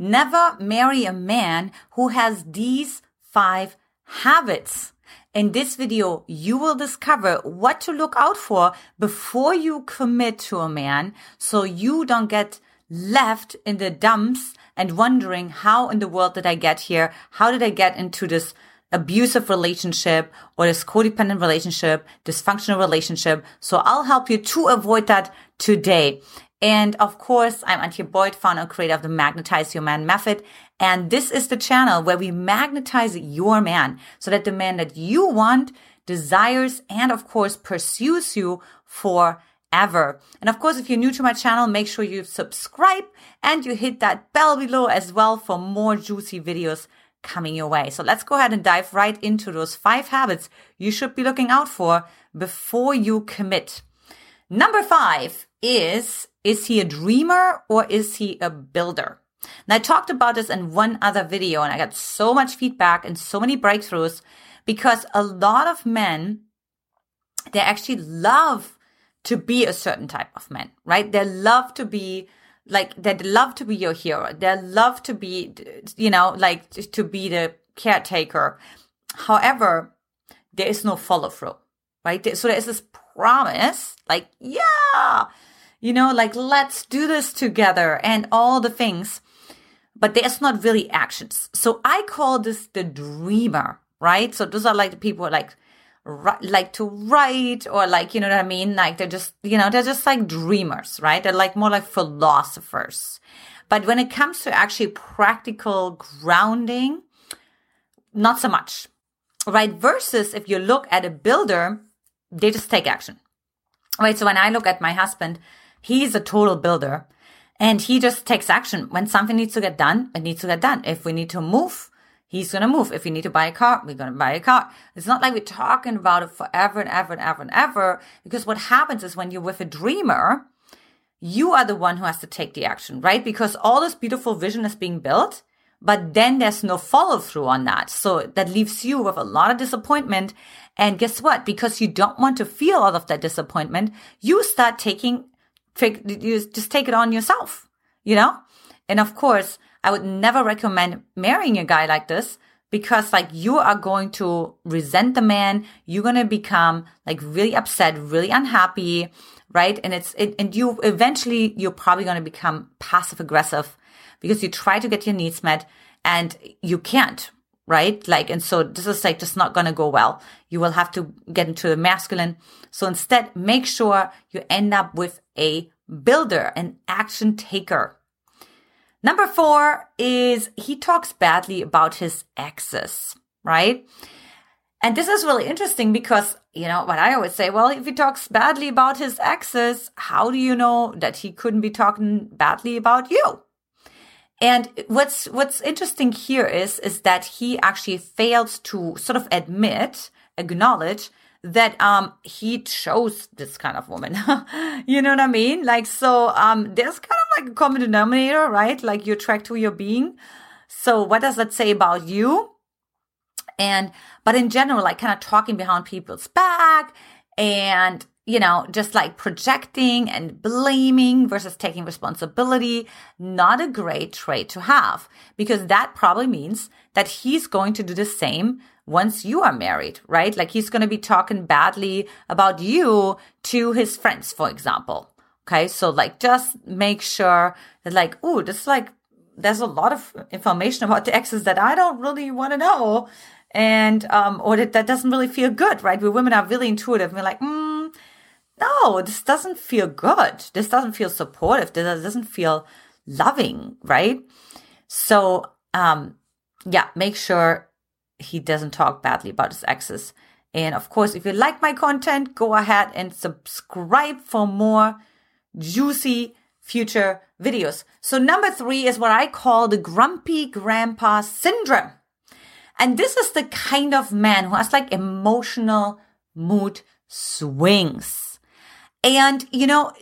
never marry a man who has these five habits. In this video, you will discover what to look out for before you commit to a man so you don't get left in the dumps and wondering how in the world did I get here? How did I get into this abusive relationship or this codependent relationship, dysfunctional relationship? So I'll help you to avoid that today. And of course, I'm Antia Boyd, founder and creator of the Magnetize Your Man method. And this is the channel where we magnetize your man so that the man that you want desires and of course pursues you forever. And of course, if you're new to my channel, make sure you subscribe and you hit that bell below as well for more juicy videos coming your way. So let's go ahead and dive right into those five habits you should be looking out for before you commit. Number five is, is he a dreamer or is he a builder? And I talked about this in one other video and I got so much feedback and so many breakthroughs because a lot of men, they actually love to be a certain type of man, right? They love to be like, they love to be your hero. They love to be, you know, like to be the caretaker. However, there is no follow through, right? So there is this promise, like, yeah, you know, like, let's do this together and all the things. But there's not really actions. So I call this the dreamer, right? So those are like the people like, like to write or like, you know what I mean? Like they're just, you know, they're just like dreamers, right? They're like more like philosophers. But when it comes to actually practical grounding, not so much, right? Versus if you look at a builder, they just take action. Right. So when I look at my husband, he's a total builder and he just takes action. When something needs to get done, it needs to get done. If we need to move, he's going to move. If we need to buy a car, we're going to buy a car. It's not like we're talking about it forever and ever and ever and ever. Because what happens is when you're with a dreamer, you are the one who has to take the action, right? Because all this beautiful vision is being built but then there's no follow through on that. So that leaves you with a lot of disappointment. And guess what? Because you don't want to feel all of that disappointment, you start taking, you just take it on yourself, you know? And of course, I would never recommend marrying a guy like this because like you are going to resent the man. You're going to become like really upset, really unhappy, right? And it's, it, and you eventually, you're probably going to become passive aggressive because you try to get your needs met and you can't, right? Like, and so this is like just not going to go well. You will have to get into the masculine. So instead, make sure you end up with a builder, an action taker. Number four is he talks badly about his exes, right? And this is really interesting because, you know, what I always say, well, if he talks badly about his exes, how do you know that he couldn't be talking badly about you? And what's, what's interesting here is, is that he actually fails to sort of admit, acknowledge that, um, he chose this kind of woman. you know what I mean? Like, so, um, there's kind of like a common denominator, right? Like you attract who you're being. So what does that say about you? And, but in general, like kind of talking behind people's back and you know, just like projecting and blaming versus taking responsibility, not a great trait to have because that probably means that he's going to do the same once you are married, right? Like he's going to be talking badly about you to his friends, for example. Okay. So like just make sure that like, oh, this is like, there's a lot of information about the exes that I don't really want to know. And, um, or that, that doesn't really feel good, right? We women are really intuitive. We're like, mm, no, this doesn't feel good. This doesn't feel supportive. This doesn't feel loving, right? So, um, yeah, make sure he doesn't talk badly about his exes. And of course, if you like my content, go ahead and subscribe for more juicy future videos. So number three is what I call the grumpy grandpa syndrome. And this is the kind of man who has like emotional mood swings. And, you know,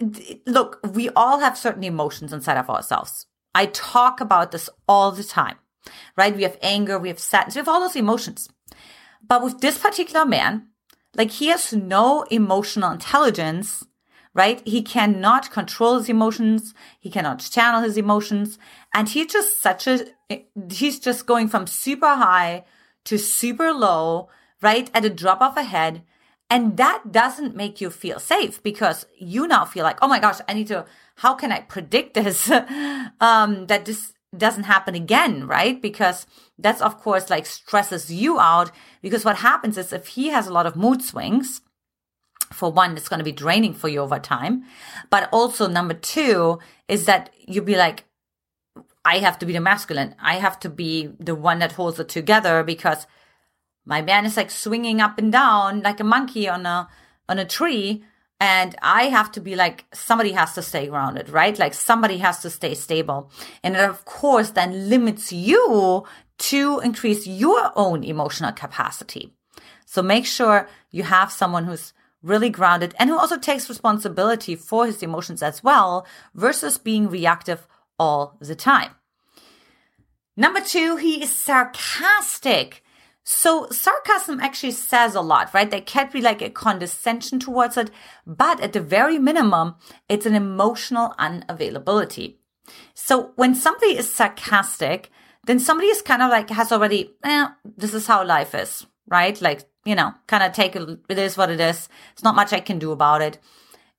look, we all have certain emotions inside of ourselves. I talk about this all the time, right? We have anger, we have sadness, we have all those emotions. But with this particular man, like he has no emotional intelligence, right? He cannot control his emotions. He cannot channel his emotions. And he's just such a, he's just going from super high to super low, right? At a drop of a head. And that doesn't make you feel safe because you now feel like, oh my gosh, I need to, how can I predict this? um, that this doesn't happen again, right? Because that's of course like stresses you out because what happens is if he has a lot of mood swings, for one, it's going to be draining for you over time. But also number two is that you'll be like, I have to be the masculine. I have to be the one that holds it together because my man is like swinging up and down like a monkey on a, on a tree. And I have to be like, somebody has to stay grounded, right? Like somebody has to stay stable. And it of course then limits you to increase your own emotional capacity. So make sure you have someone who's really grounded and who also takes responsibility for his emotions as well versus being reactive all the time. Number two, he is sarcastic. So sarcasm actually says a lot, right? There can't be like a condescension towards it, but at the very minimum, it's an emotional unavailability. So when somebody is sarcastic, then somebody is kind of like has already, eh, this is how life is, right? Like you know, kind of take it, it is what it is. It's not much I can do about it.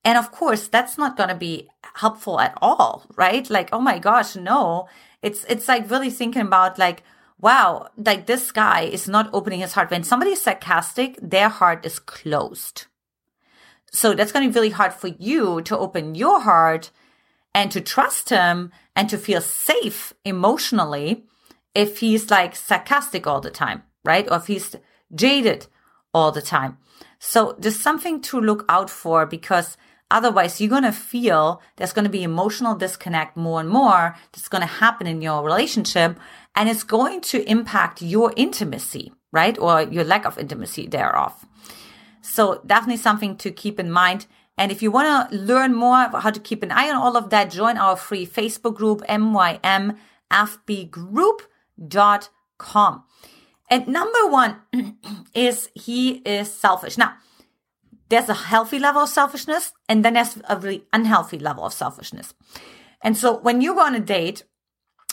And of course, that's not going to be helpful at all, right? Like, oh my gosh, no. It's, it's like really thinking about like, wow, like this guy is not opening his heart. When somebody is sarcastic, their heart is closed. So that's going to be really hard for you to open your heart and to trust him and to feel safe emotionally if he's like sarcastic all the time, right? Or if he's jaded all the time. So there's something to look out for because otherwise you're going to feel there's going to be emotional disconnect more and more that's going to happen in your relationship and it's going to impact your intimacy, right? Or your lack of intimacy thereof. So definitely something to keep in mind. And if you want to learn more about how to keep an eye on all of that, join our free Facebook group, mymfbgroup.com. And number one is he is selfish. Now, there's a healthy level of selfishness and then there's a really unhealthy level of selfishness. And so when you go on a date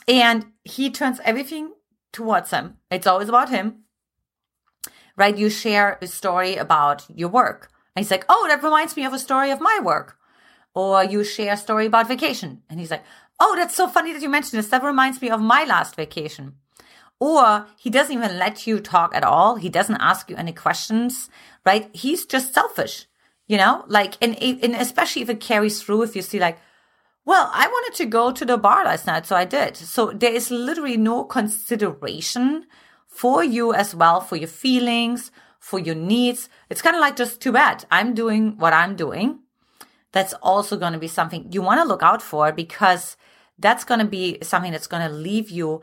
and he turns everything towards him, it's always about him, right? You share a story about your work. And he's like, oh, that reminds me of a story of my work. Or you share a story about vacation. And he's like, oh, that's so funny that you mentioned this. That reminds me of my last vacation. Or he doesn't even let you talk at all. He doesn't ask you any questions, right? He's just selfish, you know, like, and, and especially if it carries through, if you see like, well, I wanted to go to the bar last night, so I did. So there is literally no consideration for you as well, for your feelings, for your needs. It's kind of like just too bad. I'm doing what I'm doing. That's also going to be something you want to look out for because that's going to be something that's going to leave you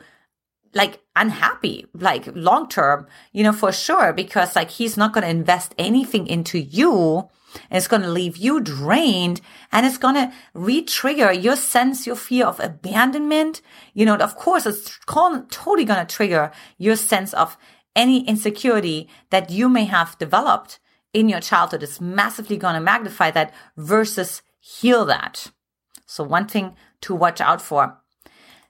like unhappy, like long term, you know, for sure, because like he's not going to invest anything into you. And it's going to leave you drained and it's going to re-trigger your sense, your fear of abandonment. You know, of course, it's totally going to trigger your sense of any insecurity that you may have developed in your childhood. It's massively going to magnify that versus heal that. So one thing to watch out for.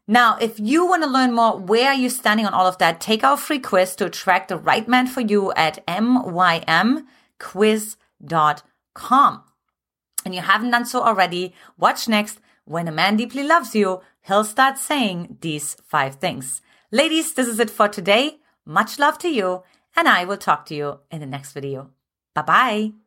Now, if you want to learn more where are you standing on all of that, take our free quiz to attract the right man for you at mymquiz.com. And you haven't done so already, watch next. When a man deeply loves you, he'll start saying these five things. Ladies, this is it for today. Much love to you, and I will talk to you in the next video. Bye bye.